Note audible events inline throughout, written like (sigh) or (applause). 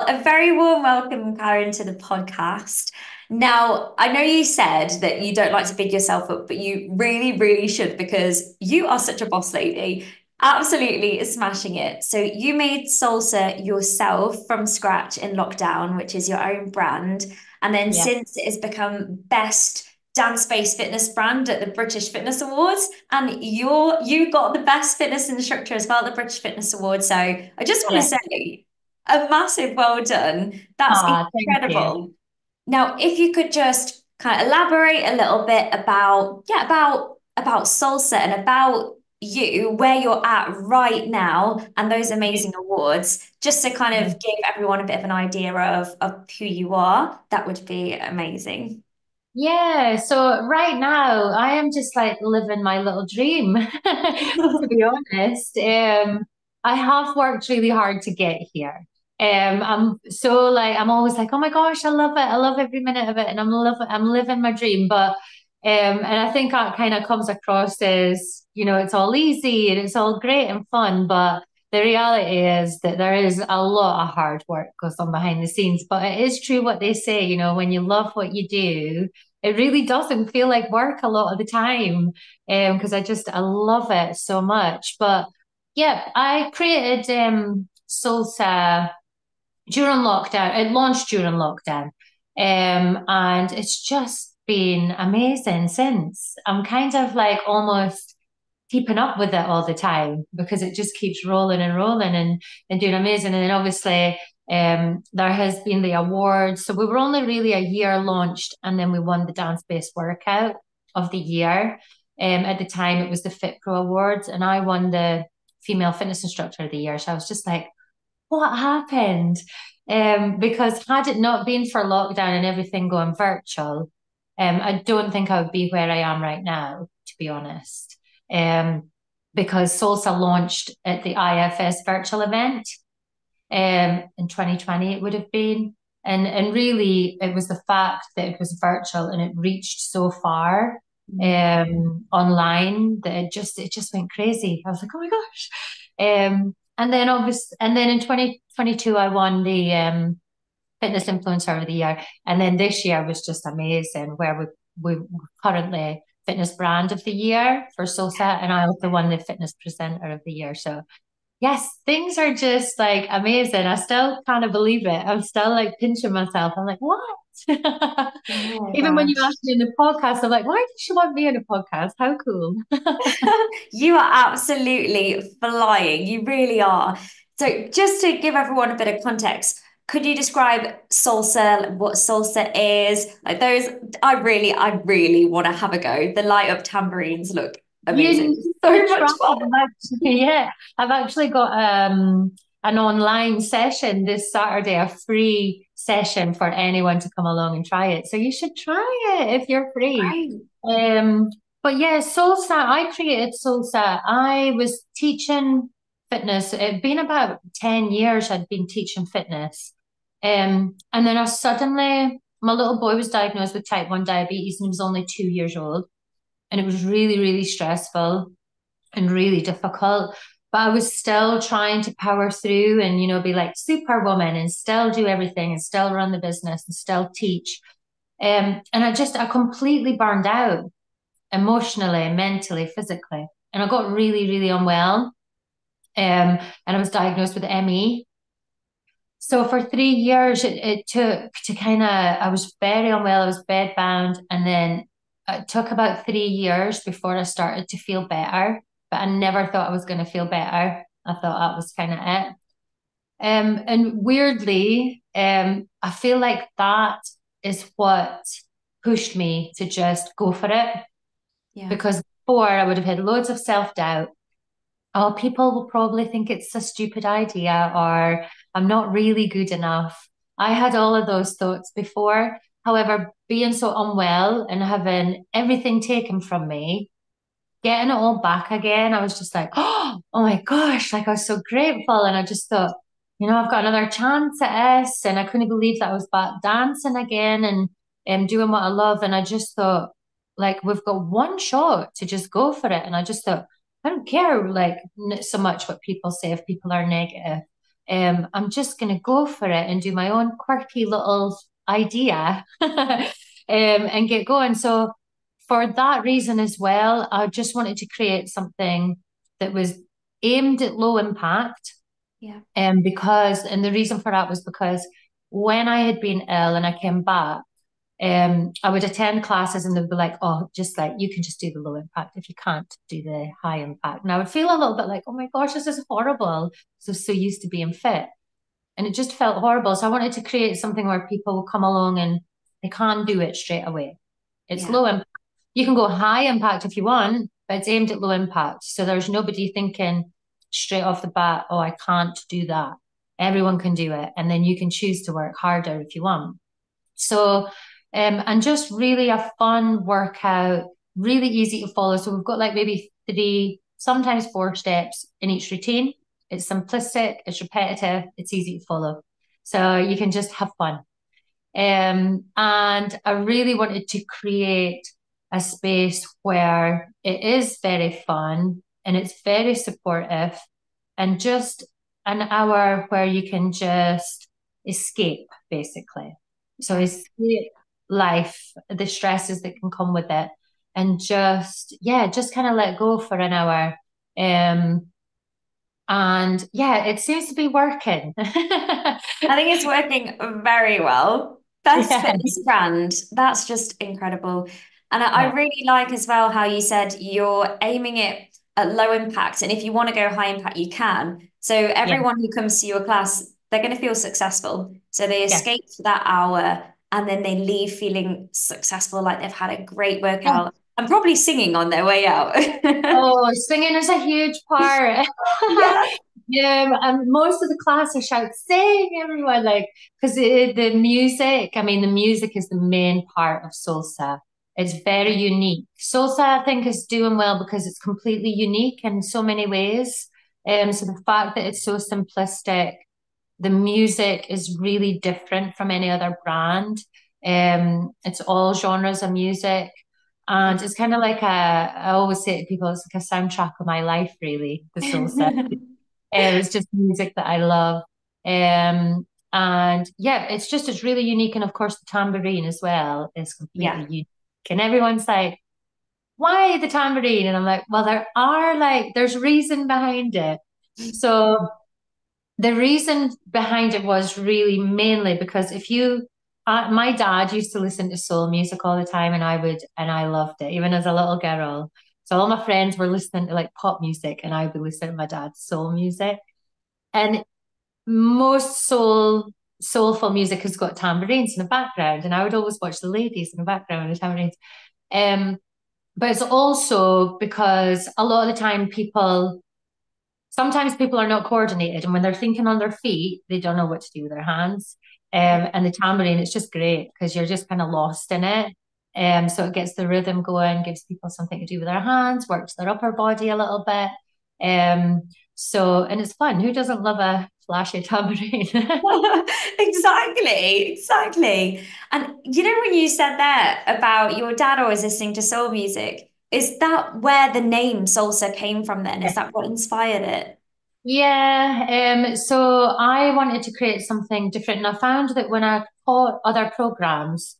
A very warm welcome, Karen, to the podcast. Now, I know you said that you don't like to big yourself up, but you really, really should because you are such a boss lady. Absolutely smashing it. So, you made Soulsa yourself from scratch in lockdown, which is your own brand. And then, Yeah. since it has become best dance-based fitness brand at the British Fitness Awards, and you're you got the best fitness instructor as well at the British Fitness Awards. So, I just want to Yeah. say, a massive well done. That's you. incredible. Now, if you could just kind of elaborate a little bit about, yeah, about about Soulsa and about you, where you're at right now, and those amazing awards, just to kind of give everyone a bit of an idea of of who you are, that would be amazing. Yeah, so right now I am just like living my little dream, (laughs) to be honest. Um, I have worked really hard to get here. Um, I'm so like I'm always like, oh my gosh, I love it. I love every minute of it, and I'm loving I'm living my dream. But um, and I think that kind of comes across as, you know, it's all easy and it's all great and fun, but the reality is that there is a lot of hard work goes on behind the scenes. But it is true what they say, you know, when you love what you do it really doesn't feel like work a lot of the time um because I just I love it so much but yeah I created um Soulsa during lockdown it launched during lockdown um and it's just been amazing since I'm kind of like almost keeping up with it all the time because it just keeps rolling and rolling and, and doing amazing. And then obviously, um, there has been the awards. So we were only really a year launched, and then we won the dance based workout of the year. Um, at the time, it was the FitPro Awards, and I won the female fitness instructor of the year. So I was just like, what happened? Um, because had it not been for lockdown and everything going virtual, um, I don't think I would be where I am right now, to be honest. Um, because Soulsa launched at the IFS virtual event, um, in 2020 it would have been. And and really it was the fact that it was virtual and it reached so far Mm. um online that it just it just went crazy. I was like, oh my gosh. Um and then obviously and then in 2022 I won the um fitness influencer of the year. And then this year was just amazing where we we currently fitness brand of the year for Soulsa and I also won the fitness presenter of the year. So Yes, things are just like amazing. I still kind of believe it. I'm still like pinching myself. I'm like, what? Oh Even when you asked me in the podcast, I'm like, why did she want me in a podcast? How cool. (laughs) You are absolutely flying. You really are. So, just to give everyone a bit of context, could you describe Soulsa, what Soulsa is? Like those, I really, I really want to have a go. The light up tambourines look amazing. So much fun. I've actually, yeah, I've actually got um an online session this Saturday, a free session for anyone to come along and try it. So you should try it if you're free. Great. Um, but yeah, Soulsa, I created Soulsa. I was teaching fitness. It'd been about 10 years I'd been teaching fitness. Um, and then I suddenly, my little boy was diagnosed with type 1 diabetes and he was only two years old. And it was really, really stressful and really difficult. But I was still trying to power through and, you know, be like superwoman and still do everything and still run the business and still teach. Um, and I just, I completely burned out emotionally, mentally, physically. And I got really, really unwell. Um, and I was diagnosed with ME. So for three years, it, it took to kind of, I was very unwell. I was bedbound. And then it took about three years before I started to feel better. But I never thought I was going to feel better. I thought that was kind of it. Um, and weirdly, um, I feel like that is what pushed me to just go for it Yeah. because before I would have had loads of self-doubt. Oh, people will probably think it's a stupid idea or I'm not really good enough. I had all of those thoughts before. However, being so unwell and having everything taken from me, getting it all back again, I was just like, oh, (gasps) oh my gosh, like I was so grateful. And I just thought, you know, I've got another chance at this. And I couldn't believe that I was back dancing again and um, doing what I love. And I just thought, like, we've got one shot to just go for it. And I just thought, I don't care, like, so much what people say if people are negative. um, I'm just going to go for it and do my own quirky little idea (laughs) um, and get going. So, for that reason as well, I just wanted to create something that was aimed at low impact. Yeah. And um, because, and the reason for that was because when I had been ill and I came back, um, I would attend classes and they'd be like, oh, just like you can just do the low impact if you can't do the high impact. And I would feel a little bit like, oh my gosh, this is horrible. So so used to being fit. And it just felt horrible. So I wanted to create something where people will come along and they can't do it straight away. It's yeah. low impact. You can go high impact if you want, but it's aimed at low impact. So there's nobody thinking straight off the bat, oh, I can't do that. Everyone can do it. And then you can choose to work harder if you want. So um, and just really a fun workout, really easy to follow. So we've got like maybe three, sometimes four steps in each routine. It's simplistic, it's repetitive, it's easy to follow. So you can just have fun. Um, and I really wanted to create a space where it is very fun and it's very supportive and just an hour where you can just escape basically. So escape life, the stresses that can come with it, and just yeah, just kind of let go for an hour. Um, and yeah, it seems to be working. I think it's working very well. Best (laughs) yeah. fitness brand. That's just incredible. And I, yeah. I really like as well how you said you're aiming it at low impact. And if you want to go high impact, you can. So everyone yeah. who comes to your class, they're going to feel successful. So they escape for that hour and then they leave feeling successful, like they've had a great workout. Yeah. I'm probably singing on their way out. (laughs) oh, singing is a huge part. (laughs) yeah. Yeah, and most of the class are shout, sing, everyone, like, because the music, I mean, the music is the main part of Soulsa. It's very unique. Soulsa, I think, is doing well because it's completely unique in so many ways. Um, so the fact that it's so simplistic the music is really different from any other brand. Um, it's all genres of music. And it's kind of like a, I always say to people, it's like a soundtrack of my life, really, the soul (laughs) set. it's just music that I love. Um, and yeah, it's just, it's really unique. And of course, the tambourine as well is completely yeah. unique. And everyone's like, why the tambourine? And I'm like, well, there are like, there's reason behind it. So the reason behind it was really mainly because if you uh, my dad used to listen to soul music all the time and i would and i loved it even as a little girl so all my friends were listening to like pop music and i would listen to my dad's soul music and most soul soulful music has got tambourines in the background and i would always watch the ladies in the background with tambourines. Um but it's also because a lot of the time people sometimes people are not coordinated and when they're thinking on their feet they don't know what to do with their hands. Um, and the tambourine it's just great because you're just kind of lost in it. Um, so it gets the rhythm going gives people something to do with their hands works their upper body a little bit. Um, so and it's fun. Who doesn't love a flashy tambourine exactly exactly and you know when you said that about your dad always listening to soul music is that where the name Soulsa came from then? Is that what inspired it? Yeah, um, so I wanted to create something different, and I found that when I taught other programs,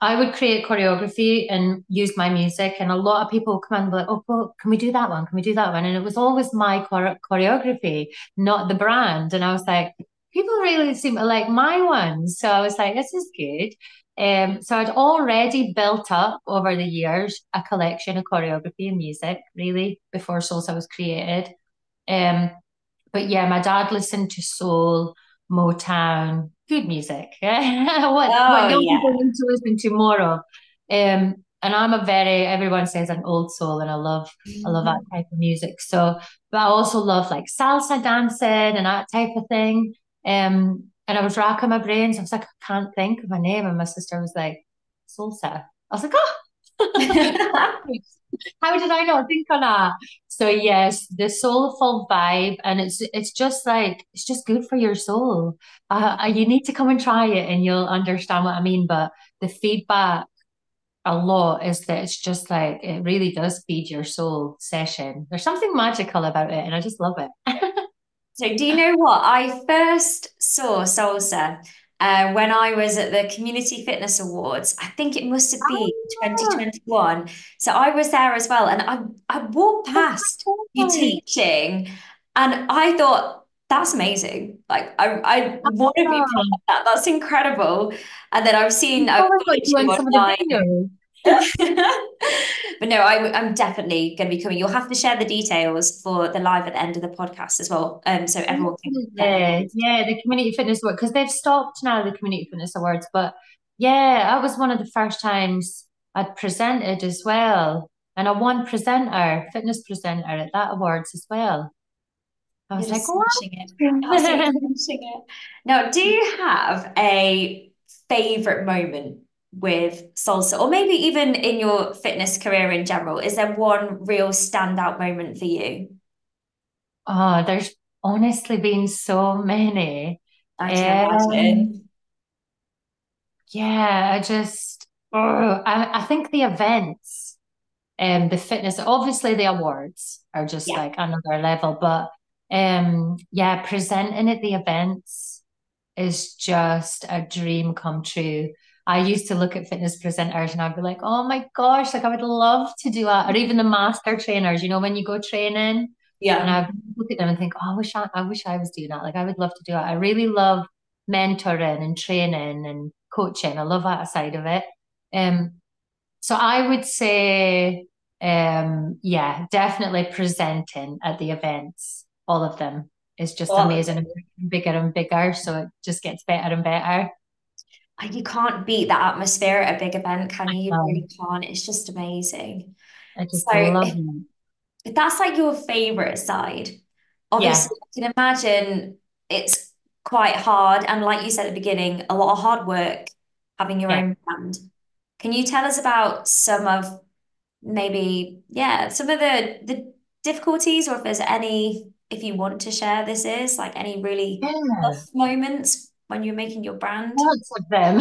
I would create choreography and use my music, and a lot of people come and be like, "Oh, well, can we do that one? Can we do that one?" And it was always my chore- choreography, not the brand. And I was like, people really seem to like my one, so I was like, "This is good." Um, so I'd already built up over the years a collection of choreography and music, really, before Soulsa was created. Um, but yeah, my dad listened to soul, Motown, good music. (laughs) what, oh, what young yeah. people to listen to more of. Um, and I'm a very everyone says an old soul, and I love mm-hmm. I love that mm-hmm. type of music. So, but I also love like salsa dancing and that type of thing. Um, and I was racking my brains. I was like, I can't think of a name. And my sister was like, Soulsa. I was like, oh, (laughs) (laughs) how did I not think on that? So yes, the soulful vibe, and it's it's just like it's just good for your soul. Uh, uh, you need to come and try it, and you'll understand what I mean. But the feedback a lot is that it's just like it really does feed your soul session. There's something magical about it, and I just love it. (laughs) So, do you know what? I first saw Soulsa uh, when I was at the Community Fitness Awards. I think it must have been Ah, 2021. So I was there as well, and I I walked past you teaching, and I thought that's amazing. Like I I want to be part of that. That's incredible. And then I've seen I've probably got followed you you on some of the videos. (laughs) But no, I, I'm definitely going to be coming. You'll have to share the details for the live at the end of the podcast as well, um, so everyone can Yeah, yeah, the community fitness award because they've stopped now the community fitness awards, but yeah, that was one of the first times I'd presented as well, and I won presenter, fitness presenter at that awards as well. I was You're like, what? smashing it. Absolutely (laughs) smashing it. Now, do you have a favorite moment with Soulsa, or maybe even in your fitness career in general? Is there one real standout moment for you? Oh, there's honestly been so many. I can Um, imagine. yeah, I just, oh, I, I think the events, um, the fitness, obviously the awards are just Yeah. like another level, but um, yeah, presenting at the events is just a dream come true. I used to look at fitness presenters and I'd be like, oh my gosh, like I would love to do that. Or even the master trainers, you know, when you go training Yeah. and I look at them and think, oh, I wish I, I wish I was doing that. Like I would love to do that. I really love mentoring and training and coaching. I love that side of it. Um, so I would say, um, yeah, definitely presenting at the events, all of them is just of amazing and bigger and bigger. So it just gets better and better. You can't beat that atmosphere at a big event, can you? You really can't. It's just amazing. I So just love if, if that's like your favorite side, Yeah. obviously I can imagine it's quite hard. And like you said at the beginning, a lot of hard work having your Yeah. own brand. Can you tell us about some of maybe, yeah, some of the the difficulties or if there's any, if you want to share this is like any really Yeah. tough moments when you're making your brand? Lots of them.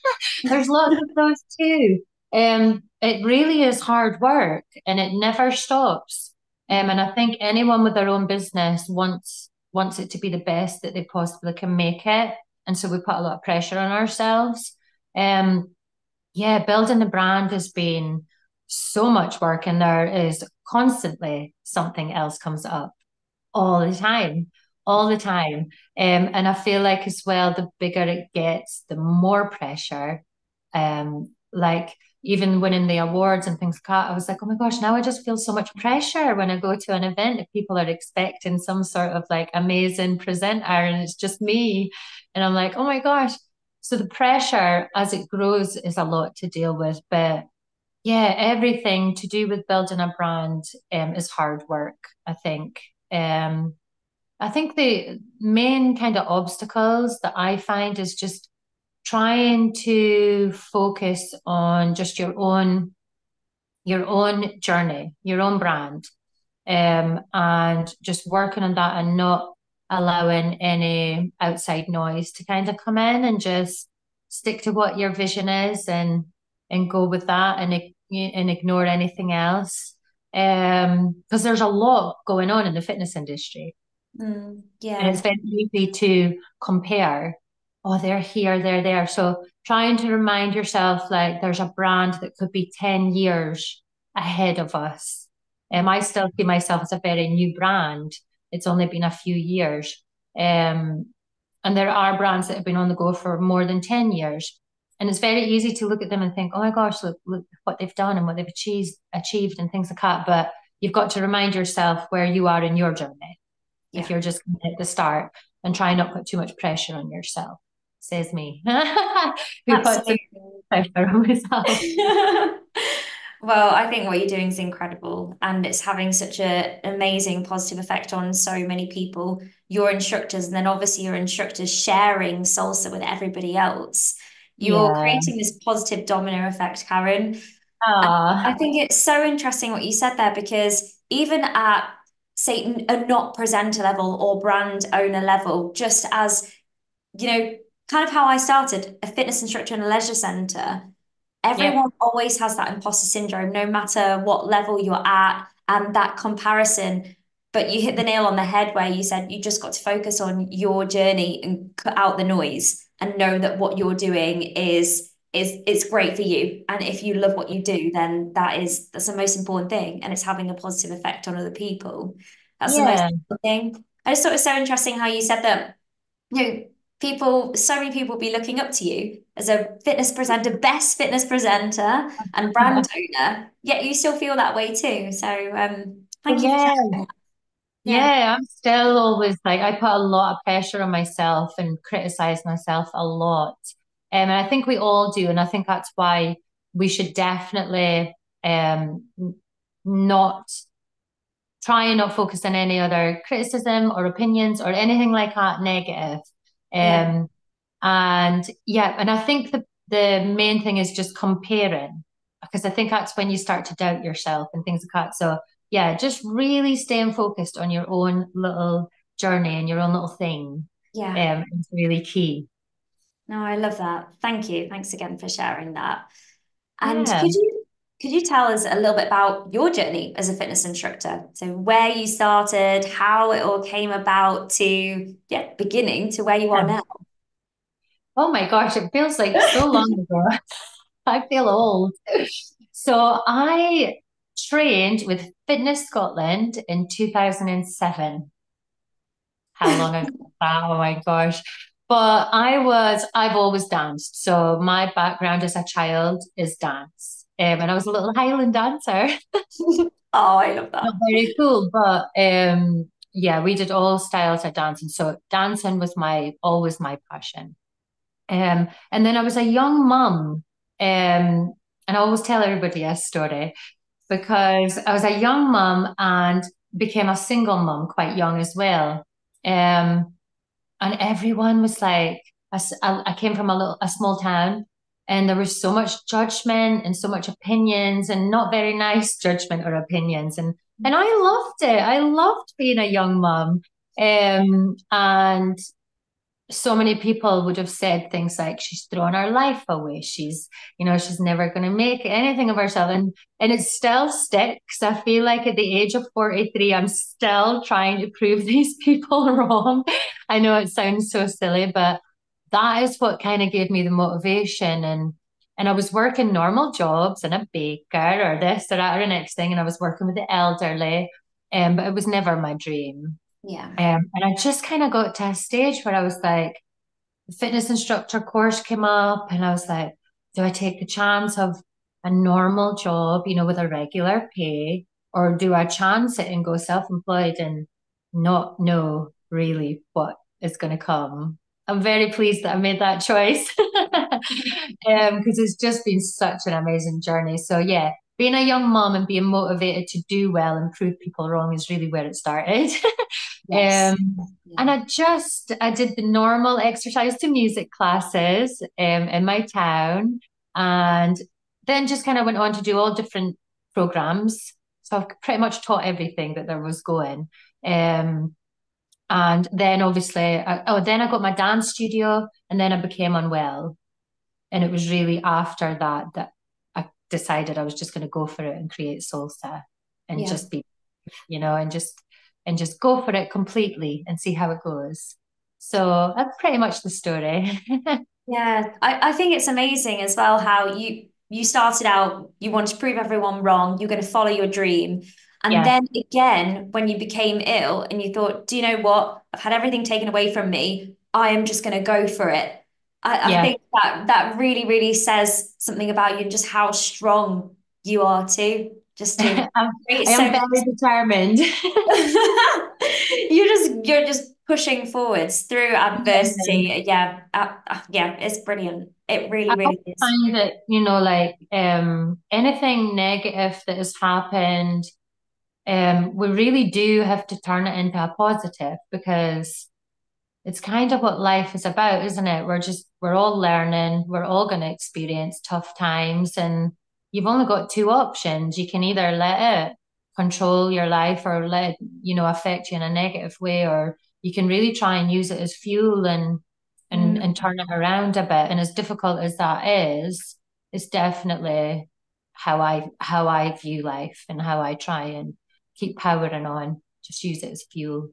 (laughs) There's lots of those too. Um, it really is hard work and it never stops. Um, and I think anyone with their own business wants wants it to be the best that they possibly can make it. And so we put a lot of pressure on ourselves. Um, yeah, building the brand has been so much work and there is constantly something else comes up all the time, all the time. Um, and I feel like as well, the bigger it gets, the more pressure. Um, like even winning the awards and things like that, I was like, oh my gosh, now I just feel so much pressure when I go to an event if people are expecting some sort of like amazing presenter and it's just me. And I'm like, oh my gosh. So the pressure as it grows is a lot to deal with, but yeah, everything to do with building a brand um, is hard work, I think. Um, I think the main kind of obstacles that I find is just trying to focus on just your own your own journey, your own brand, um, and just working on that and not allowing any outside noise to kind of come in and just stick to what your vision is and and go with that and and ignore anything else. Um, because there's a lot going on in the fitness industry. Mm, And it's very easy to compare. Oh, they're here, they're there. So trying to remind yourself like there's a brand that could be 10 years ahead of us. Um, I still see myself as a very new brand. It's only been a few years. Um, and there are brands that have been on the go for more than 10 years. And it's very easy to look at them and think, oh my gosh, look, look what they've done and what they've achieved, achieved and things like that. But you've got to remind yourself where you are in your journey if you're just at the start and try not put too much pressure on yourself, says me, (laughs) who puts pressure on myself. (laughs) Well, I think what you're doing is incredible, and it's having such an amazing positive effect on so many people, your instructors, and then obviously your instructors sharing Soulsa with everybody else. You're Yeah. creating this positive domino effect, Karen. I think it's so interesting what you said there because even at, say, a not presenter level or brand owner level, just as, you know, kind of how I started, a fitness instructor in a leisure center everyone always has that imposter syndrome, no matter what level you're at, and that comparison. but you hit the nail on the head where you said you just got to focus on your journey and cut out the noise and know that what you're doing is is it's great for you. And if you love what you do then that is that's the most important thing. And it's having a positive effect on other people. That's yeah. the most important thing. I just thought it was so interesting how you said that you know people so many people be looking up to you as a fitness presenter best fitness presenter and brand (laughs) owner yet you still feel that way too. So um thank you yeah. Yeah, I'm still always like I put a lot of pressure on myself and criticize myself a lot. Um, and I think we all do, and I think that's why we should definitely um not try and not focus on any other criticism or opinions or anything like that negative. Um, yeah. And yeah, and I think the, the main thing is just comparing because I think that's when you start to doubt yourself and things like that. So yeah, just really staying focused on your own little journey and your own little thing. Yeah. Um, is really key. No, I love that. Thank you. Thanks again for sharing that. And yeah. could you could you tell us a little bit about your journey as a fitness instructor? So where you started, how it all came about to yeah, beginning to where you are now. Oh my gosh, it feels like so long (laughs) ago. (laughs) I feel old. So I trained with Fitness Scotland in 2007. How long ago? (laughs) oh my gosh. But I was, I've always danced. So my background as a child is dance. Um, and I was a little Highland dancer. (laughs) oh, I love that. Not very cool, but um, yeah, we did all styles of dancing. So dancing was my always my passion. Um, and then I was a young mum, um, and I always tell everybody a story because I was a young mum and became a single mum quite young as well. Um, and everyone was like, I, I came from a little a small town, and there was so much judgment and so much opinions and not very nice judgment or opinions and and I loved it. I loved being a young mom. Um, and so many people would have said things like she's thrown her life away. She's you know she's never going to make anything of herself. And and it still sticks. I feel like at the age of 43 i'm still trying to prove (laughs) these people wrong. I know it sounds so silly but that is what kind of gave me the motivation. And and I was working normal jobs and a baker or this or that or the next thing and I was working with the elderly um, but it was never my dream yeah um, and I just kind of got to a stage where I was like the fitness instructor course came up and I was like do I take the chance of a normal job you know with a regular pay or do I chance it and go self-employed and not know really what is going to come I'm very pleased that I made that (laughs) choice because (laughs) um, it's just been such an amazing journey. So yeah, being a young mom and being motivated to do well and prove people wrong is really where it started. (laughs) yes. um, yeah. And I just I did the normal exercise to music classes um, in my town, and then just kind of went on to do all different programs. So I've pretty much taught everything that there was going. Um, and then obviously, I, oh, then I got my dance studio and then I became unwell. And it was really after that that decided I was just going to go for it and create Soulsa and yeah. just be, you know, and just, and just go for it completely and see how it goes. So that's pretty much the story. (laughs) yeah. I, I think it's amazing as well how you, you started out, you wanted to prove everyone wrong, you're going to follow your dream. And yeah. then again, when you became ill and you thought, do you know what? I've had everything taken away from me. I am just going to go for it. I, yeah. I, think that that really, really says something about you and just how strong you are too. Just to (laughs) I'm, so very determined. (laughs) (laughs) you're just you're just pushing forwards through adversity. Yeah, uh, uh, yeah, it's brilliant. It really, really I is. find that you know, like um, anything negative that has happened um, we really do have to turn it into a positive because it's kind of what life is about, isn't it? We're just, we're all learning, we're all going to experience tough times, and you've only got two options. You can either let it control your life or let it, you know, affect you in a negative way, or you can really try and use it as fuel and and mm. and turn it around a bit. And as difficult as that is, it's definitely how I how I view life and how I try and keep powering on just use it as fuel.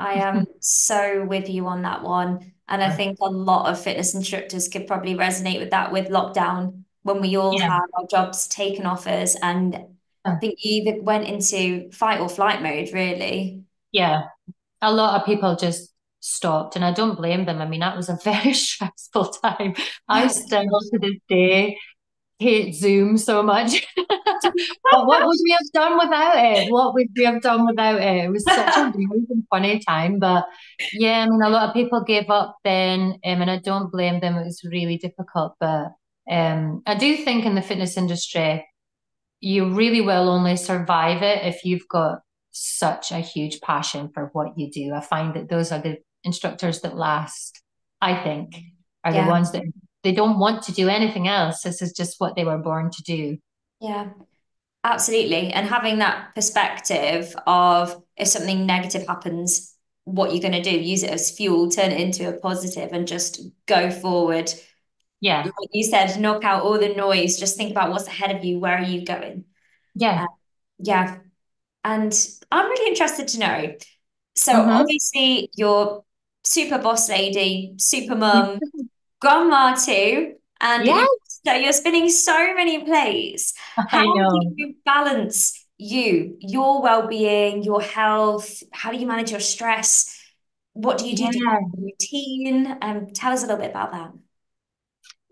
I am so with you on that one. And I think a lot of fitness instructors could probably resonate with that with lockdown when we all Yeah. had our jobs taken off us. And I think you either went into fight or flight mode, really. Yeah. A lot of people just stopped, and I don't blame them. I mean, that was a (laughs) very stressful time. I still to this day hate Zoom so much. (laughs) But what would we have done without it? What would we have done without it? It was such a weird and funny time. But yeah, I mean, a lot of people gave up then, um, and I don't blame them. It was really difficult. But um, I do think in the fitness industry, you really will only survive it if you've got such a huge passion for what you do. I find that those are the instructors that last, I think, are the ones that they don't want to do anything else. This is just what they were born to do. Yeah. Absolutely. And having that perspective of if something negative happens, what you're going to do, use it as fuel, turn it into a positive, and just go forward. Yeah. Like you said, knock out all the noise, just think about what's ahead of you, where are you going? Yeah. Uh, yeah. And I'm really interested to know. So hmm obviously you're super boss lady, super mum, (laughs) grandma too, and Yeah, you so you're spinning so many plates. How I do know. you balance you, your well-being, your health? How do you manage your stress? What do you do? Do you Yeah. have a routine? Um, tell us a little bit about that.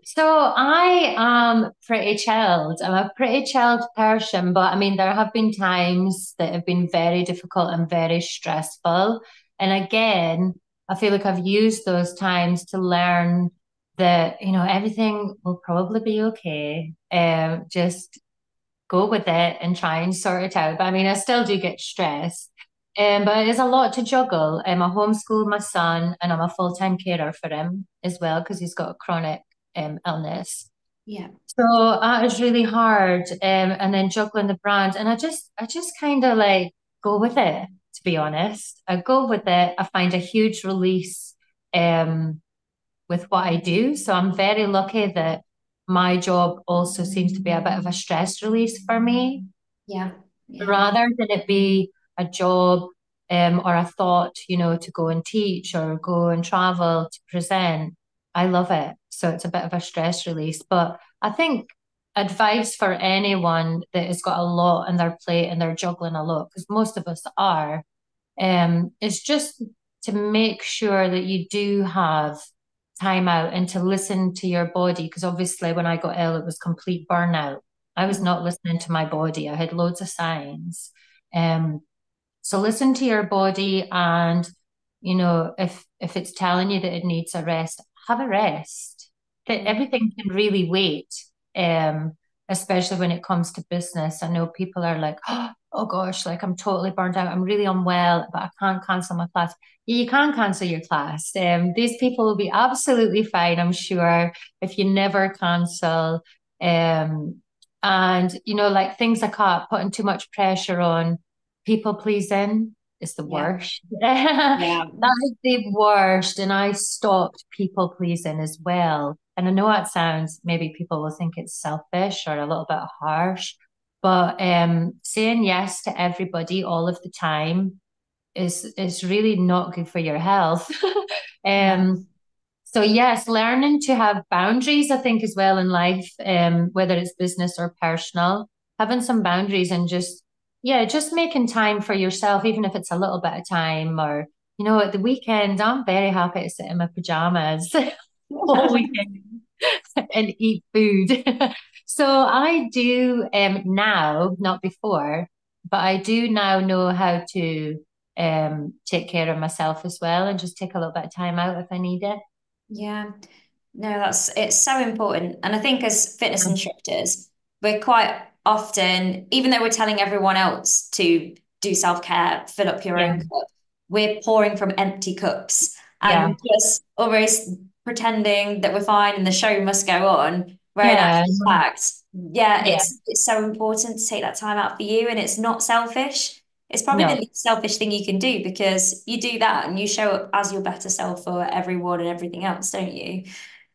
So I am pretty chilled. I'm a pretty chilled person, but I mean, there have been times that have been very difficult and very stressful. And again, I feel like I've used those times to learn that, you know, everything will probably be okay. Um, just go with it and try and sort it out. But I mean, I still do get stressed. Um, but it is a lot to juggle. Um, I homeschool my son and I'm a full-time carer for him as well because he's got a chronic um, illness. Yeah. So that is really hard. Um, and then juggling the brand. And I just I just kind of like go with it, to be honest. I go with it. I find a huge release um with what I do. So I'm very lucky that my job also seems to be a bit of a stress release for me, Yeah. Yeah. rather than it be a job um, or a thought, you know, to go and teach or go and travel to present. I love it. So it's a bit of a stress release. But I think advice for anyone that has got a lot on their plate and they're juggling a lot, because most of us are, um, is just to make sure that you do have time out and to listen to your body. Because obviously, when I got ill, it was complete burnout. I was not listening to my body. I had loads of signs. Um, so listen to your body, and you know if if it's telling you that it needs a rest, have a rest. That everything can really wait. Um, especially when it comes to business. I know people are like, (gasps) oh gosh, like I'm totally burnt out. I'm really unwell, but I can't cancel my class. Yeah, you can cancel your class. Um, these people will be absolutely fine, I'm sure, if you never cancel. Um, and you know, like things like that, putting too much pressure on people pleasing is the Yeah. worst. That (laughs) Yeah. that is the worst. And I stopped people pleasing as well. And I know that sounds, maybe people will think it's selfish or a little bit harsh, but um, saying yes to everybody all of the time is is really not good for your health. (laughs) Um, so yes, learning to have boundaries, I think, as well in life, um, whether it's business or personal, having some boundaries and just, yeah, just making time for yourself, even if it's a little bit of time or, you know, at the weekend, I'm very happy to sit in my pajamas (laughs) all (laughs) weekend and eat food. So I do um now, not before, but I do now know how to um take care of myself as well and just take a little bit of time out if I need it. Yeah. No, that's it's so important. And I think as fitness instructors, we're quite often, even though we're telling everyone else to do self-care, fill up your Yeah. own cup, we're pouring from empty cups Yeah. and just almost pretending that we're fine and the show must go on. In Yeah. actual fact, yeah, Yeah. it's it's so important to take that time out for you and it's not selfish. It's probably the least selfish thing you can do because you do that and you show up as your better self for everyone and everything else, don't you?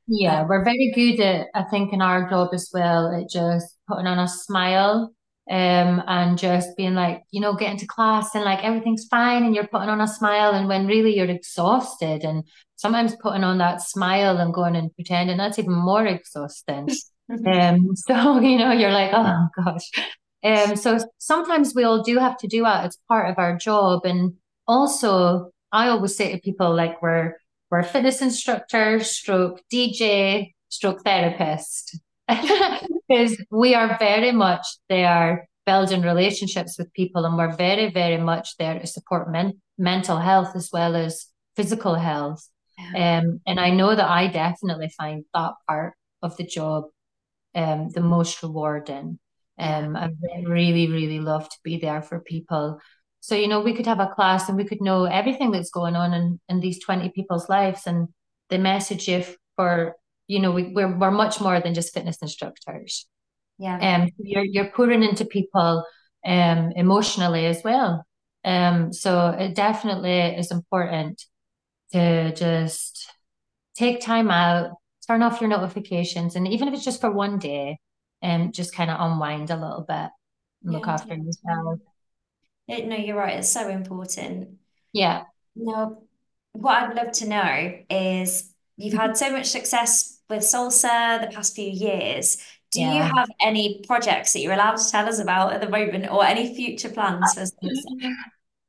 Yeah, um, we're very good at, I think, in our job as well, at just putting on a smile um, and just being like, you know, getting to class and like everything's fine and you're putting on a smile and when really you're exhausted and sometimes putting on that smile and going and pretending that's even more exhausting. (laughs) um, so, (laughs) you know, you're like, oh gosh. Um, so sometimes we all do have to do that. It's part of our job. And also I always say to people like we're we're fitness instructor, stroke DJ, stroke therapist. (laughs) because we are very much there building relationships with people and we're very very much there to support men- mental health as well as physical health. Yeah. um, and i know that i definitely find that part of the job um, the most rewarding. Um, i really really love to be there for people. So you know we could have a class and we could know everything that's going on in, in these 20 people's lives and they message you for you know, we, we're we're much more than just fitness instructors. Yeah. Um, you're you're pouring into people um emotionally as well. Um, so it definitely is important to just take time out, turn off your notifications, and even if it's just for one day, and um, just kind of unwind a little bit, look yeah, after yourself. It, no, you're right. It's so important. Yeah. Now, what I'd love to know is you've had so much success with Soulsa the past few years. Do yeah. you have any projects that you're allowed to tell us about at the moment or any future plans for Soulsa?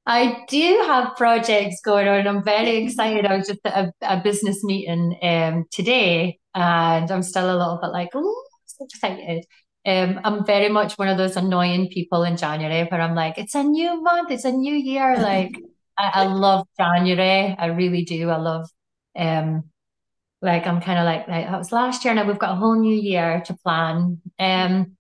I do have projects going on. I'm very excited. I was just at a, a business meeting um, today and I'm still a little bit like, oh, so excited. Um, I'm very much one of those annoying people in January where I'm like, it's a new month, it's a new year. Like, I, I love January. I really do. I love um, like I'm kind of like, like that was last year. Now we've got a whole new year to plan. Um,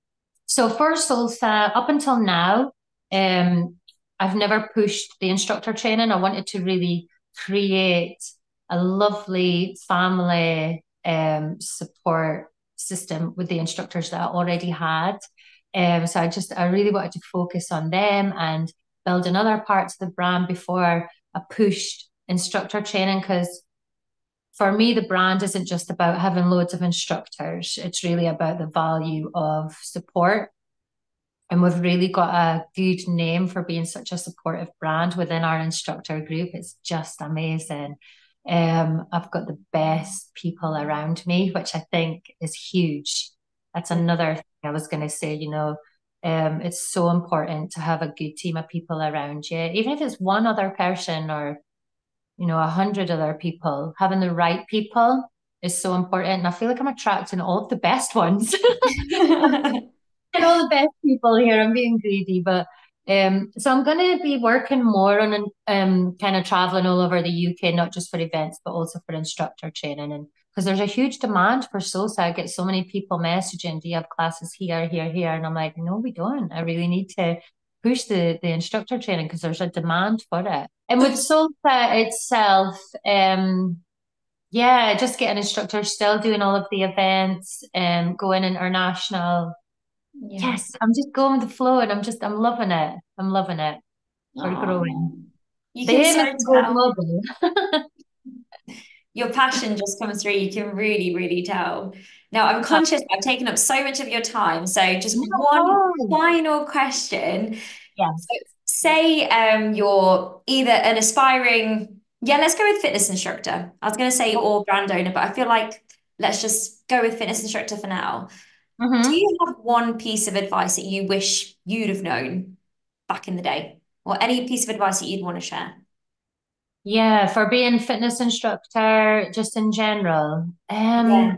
so for Soulsa, up until now, um, I've never pushed the instructor training. I wanted to really create a lovely family um, support system with the instructors that I already had. Um, so I just I really wanted to focus on them and build another parts of the brand before I pushed instructor training because for me, the brand isn't just about having loads of instructors. It's really about the value of support. And we've really got a good name for being such a supportive brand within our instructor group. It's just amazing. Um, I've got the best people around me, which I think is huge. That's another thing I was going to say, you know, um, it's so important to have a good team of people around you, even if it's one other person or you know, a hundred other people, having the right people is so important. And I feel like I'm attracting all of the best ones. (laughs) and all the best people here. I'm being greedy, but um, so I'm going to be working more on um, kind of traveling all over the UK, not just for events, but also for instructor training. And because there's a huge demand for Soulsa, I get so many people messaging, "Do you have classes here, here, here?" And I'm like, "No, we don't. I really need to push the the instructor training because there's a demand for it." And with Soulsa itself, um, yeah, just getting instructors, still doing all of the events, and um, going international. Yeah. Yes, I'm just going with the flow, and I'm just I'm loving it. I'm loving it. We're growing. You the can global. your passion just comes through. You can really, really tell. Now, I'm conscious I've taken up so much of your time. So, just no. one final question. Yeah. So say um, you're either an aspiring, yeah, let's go with fitness instructor. I was going to say or brand owner, but I feel like let's just go with fitness instructor for now. Mm-hmm. Do you have one piece of advice that you wish you'd have known back in the day, or any piece of advice that you'd want to share? Yeah, for being fitness instructor, just in general. Um, yeah.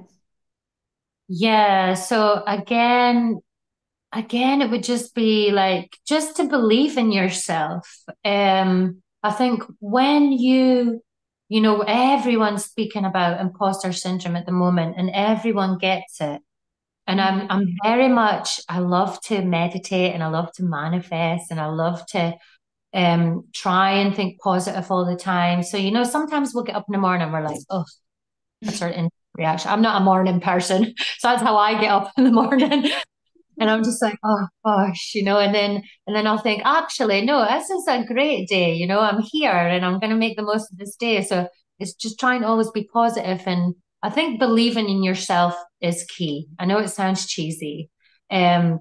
yeah. So again, again, it would just be like just to believe in yourself. Um, I think when you, you know, everyone's speaking about imposter syndrome at the moment, and everyone gets it. And I'm I'm very much I love to meditate and I love to manifest and I love to um try and think positive all the time. So you know, sometimes we'll get up in the morning and we're like, oh, that's reaction. I'm not a morning person, (laughs) so that's how I get up in the morning and I'm just like, oh gosh, you know, and then and then I'll think, actually, no, this is a great day, you know, I'm here and I'm gonna make the most of this day. So it's just trying to always be positive and I think believing in yourself is key. I know it sounds cheesy. Um,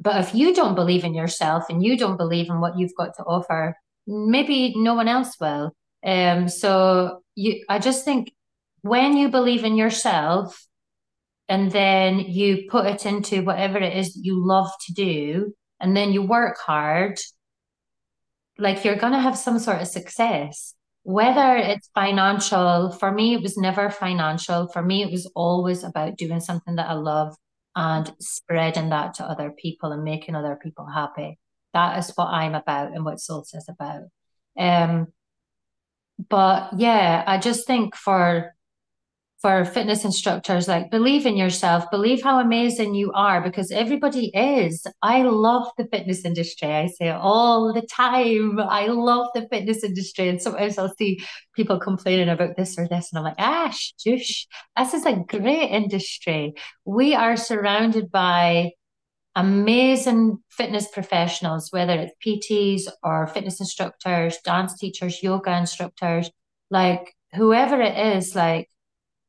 But if you don't believe in yourself and you don't believe in what you've got to offer, maybe no one else will. Um, so you, I just think when you believe in yourself and then you put it into whatever it is that you love to do, and then you work hard, like you're going to have some sort of success. Whether it's financial, for me, it was never financial. For me, it was always about doing something that I love and spreading that to other people and making other people happy. That is what I'm about and what Soulsa is about. Um, but yeah, I just think for for fitness instructors like believe in yourself believe how amazing you are because everybody is. I love the fitness industry. I say all the time. I love the fitness industry. And sometimes i'll see people complaining about this or this and i'm like ah shush. This is a great industry. We are surrounded by amazing fitness professionals whether it's pts or fitness instructors dance teachers yoga instructors like whoever it is like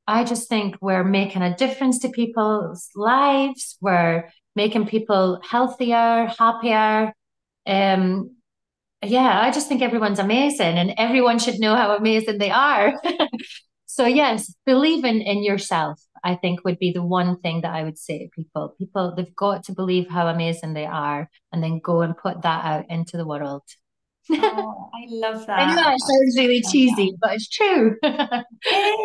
I just think we're making a difference to people's lives. We're making people healthier, happier. Um, yeah, I just think everyone's amazing and everyone should know how amazing they are. (laughs) so, yes, believing in yourself, I think, would be the one thing that I would say to people. People, they've got to believe how amazing they are and then go and put that out into the world. Oh, I love that. I know that sounds really cheesy, but it's true. it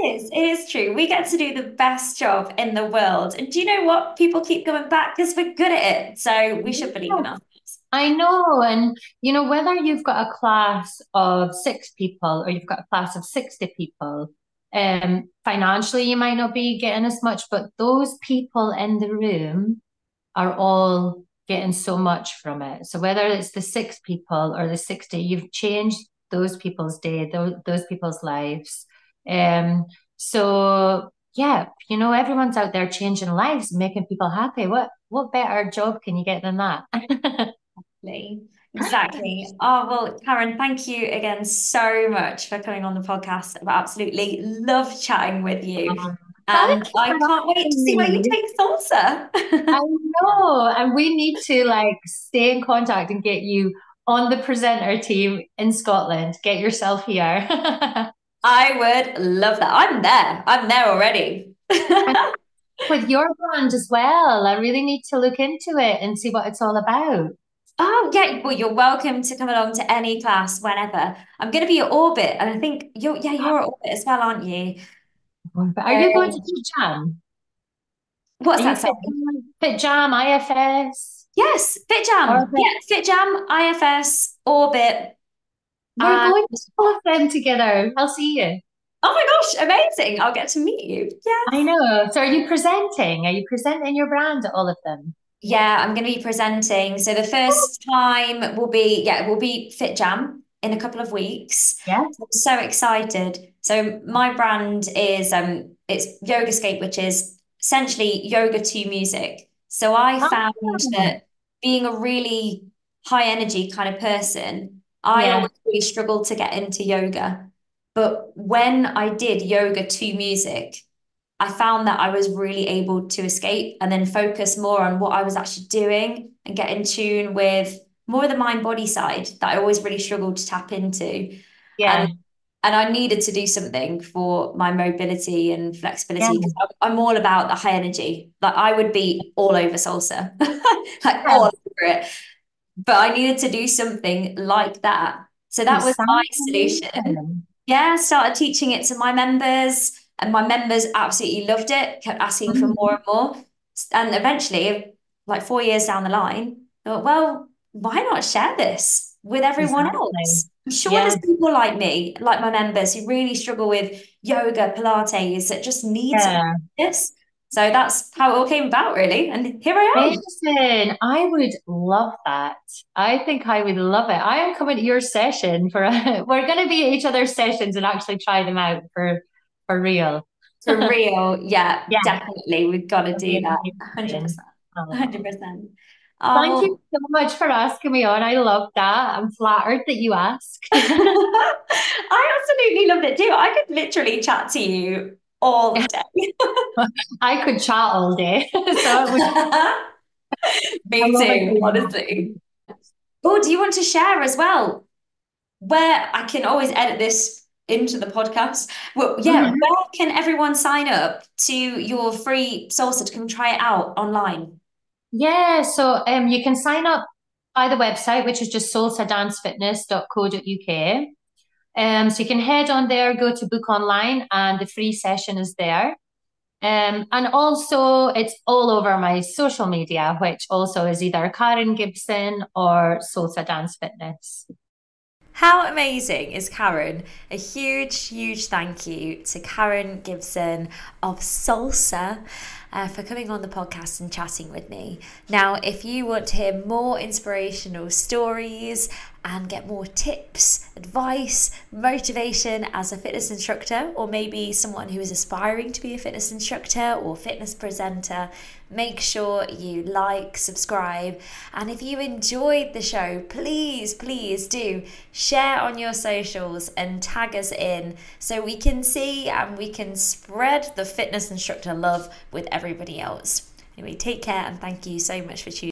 is. It is true. We get to do the best job in the world. And do you know what? People keep coming back because we're good at it. So we should believe in ourselves. I know. And, you know, whether you've got a class of six people or you've got a class of 60 people, um, financially, you might not be getting as much, but those people in the room are all getting so much from it. So whether it's the six people or the 60, you've changed those people's day, those, those people's lives. Um, so yeah, you know, everyone's out there changing lives, making people happy. What what better job can you get than that? (laughs) exactly. Exactly. Oh, well, Karen, thank you again so much for coming on the podcast. I absolutely love chatting with you. Um, and um, I can't wait to see where you take Soulsa. (laughs) I know. And we need to like stay in contact and get you on the presenter team in Scotland. Get yourself here. (laughs) I would love that. I'm there. I'm there already. (laughs) with your brand as well. I really need to look into it and see what it's all about. Oh, yeah. Well, you're welcome to come along to any class whenever. I'm going to be at Orbit, and I think you're, yeah, you're at Orbit as well, aren't you? But are you going to do Jam? What's Are that? Fit, Fit Jam, IFS? Yes, Fit Jam. Orbit. Yeah, Fit Jam, IFS, Orbit. We're going to all of them together. I'll see you. Oh my gosh, amazing. I'll get to meet you. Yeah. I know. So are you presenting? Are you presenting your brand at all of them? Yeah, I'm going to be presenting. So the first oh. time will be, yeah, it will be Fit Jam in a couple of weeks. Yeah. I'm so excited. So my brand is um it's Yogascape, which is essentially yoga to music. So I oh. found that being a really high energy kind of person, I yeah. always really struggled to get into yoga. But when I did yoga to music, I found that I was really able to escape and then focus more on what I was actually doing and get in tune with more of the mind body side that I always really struggled to tap into. Yeah. And, and I needed to do something for my mobility and flexibility because yeah. I'm all about the high energy. Like I would be all over Soulsa, (laughs) like yeah. all over it. But I needed to do something like that. So that was my solution. Yeah, started teaching it to my members, and my members absolutely loved it, kept asking mm-hmm. for more and more. And eventually, like four years down the line, thought, well, why not share this with everyone exactly. else? I'm sure yeah. there's people like me, like my members, who really struggle with yoga, Pilates, that just need yeah. this. So that's how it all came about, really. And here I am. Listen, I would love that. I think I would love it. I am coming to your session for a, (laughs) we're going to be at each other's sessions and actually try them out for for real. For real, yeah, (laughs) yeah. definitely. We've got to do that. Hundred percent. (laughs) Hundred percent. Thank you so much for asking me on. I love that. I'm flattered that you asked. (laughs) I absolutely love it too. I could literally chat to you all (laughs) day. I could chat all day. (laughs) so Me too, honestly. Oh, do you want to share as well? Where I can always edit this into the podcast. Well, yeah, Mhm. where can everyone sign up to your free Soulsa to come try it out online? Yeah, so um, you can sign up by the website, which is just soulsadancefitness.co.uk. Um, so you can head on there, go to book online, and the free session is there. Um, and also, it's all over my social media, which also is either Karen Gibson or Soulsa Dance Fitness. How amazing is Karen? A huge, huge thank you to Karen Gibson of Soulsa uh, for coming on the podcast and chatting with me. Now, if you want to hear more inspirational stories and get more tips, advice, motivation as a fitness instructor, or maybe someone who is aspiring to be a fitness instructor or fitness presenter, make sure you like, subscribe, and if you enjoyed the show, please, please do share on your socials and tag us in so we can see and we can spread the fitness instructor love with everybody else. Anyway, take care and thank you so much for tuning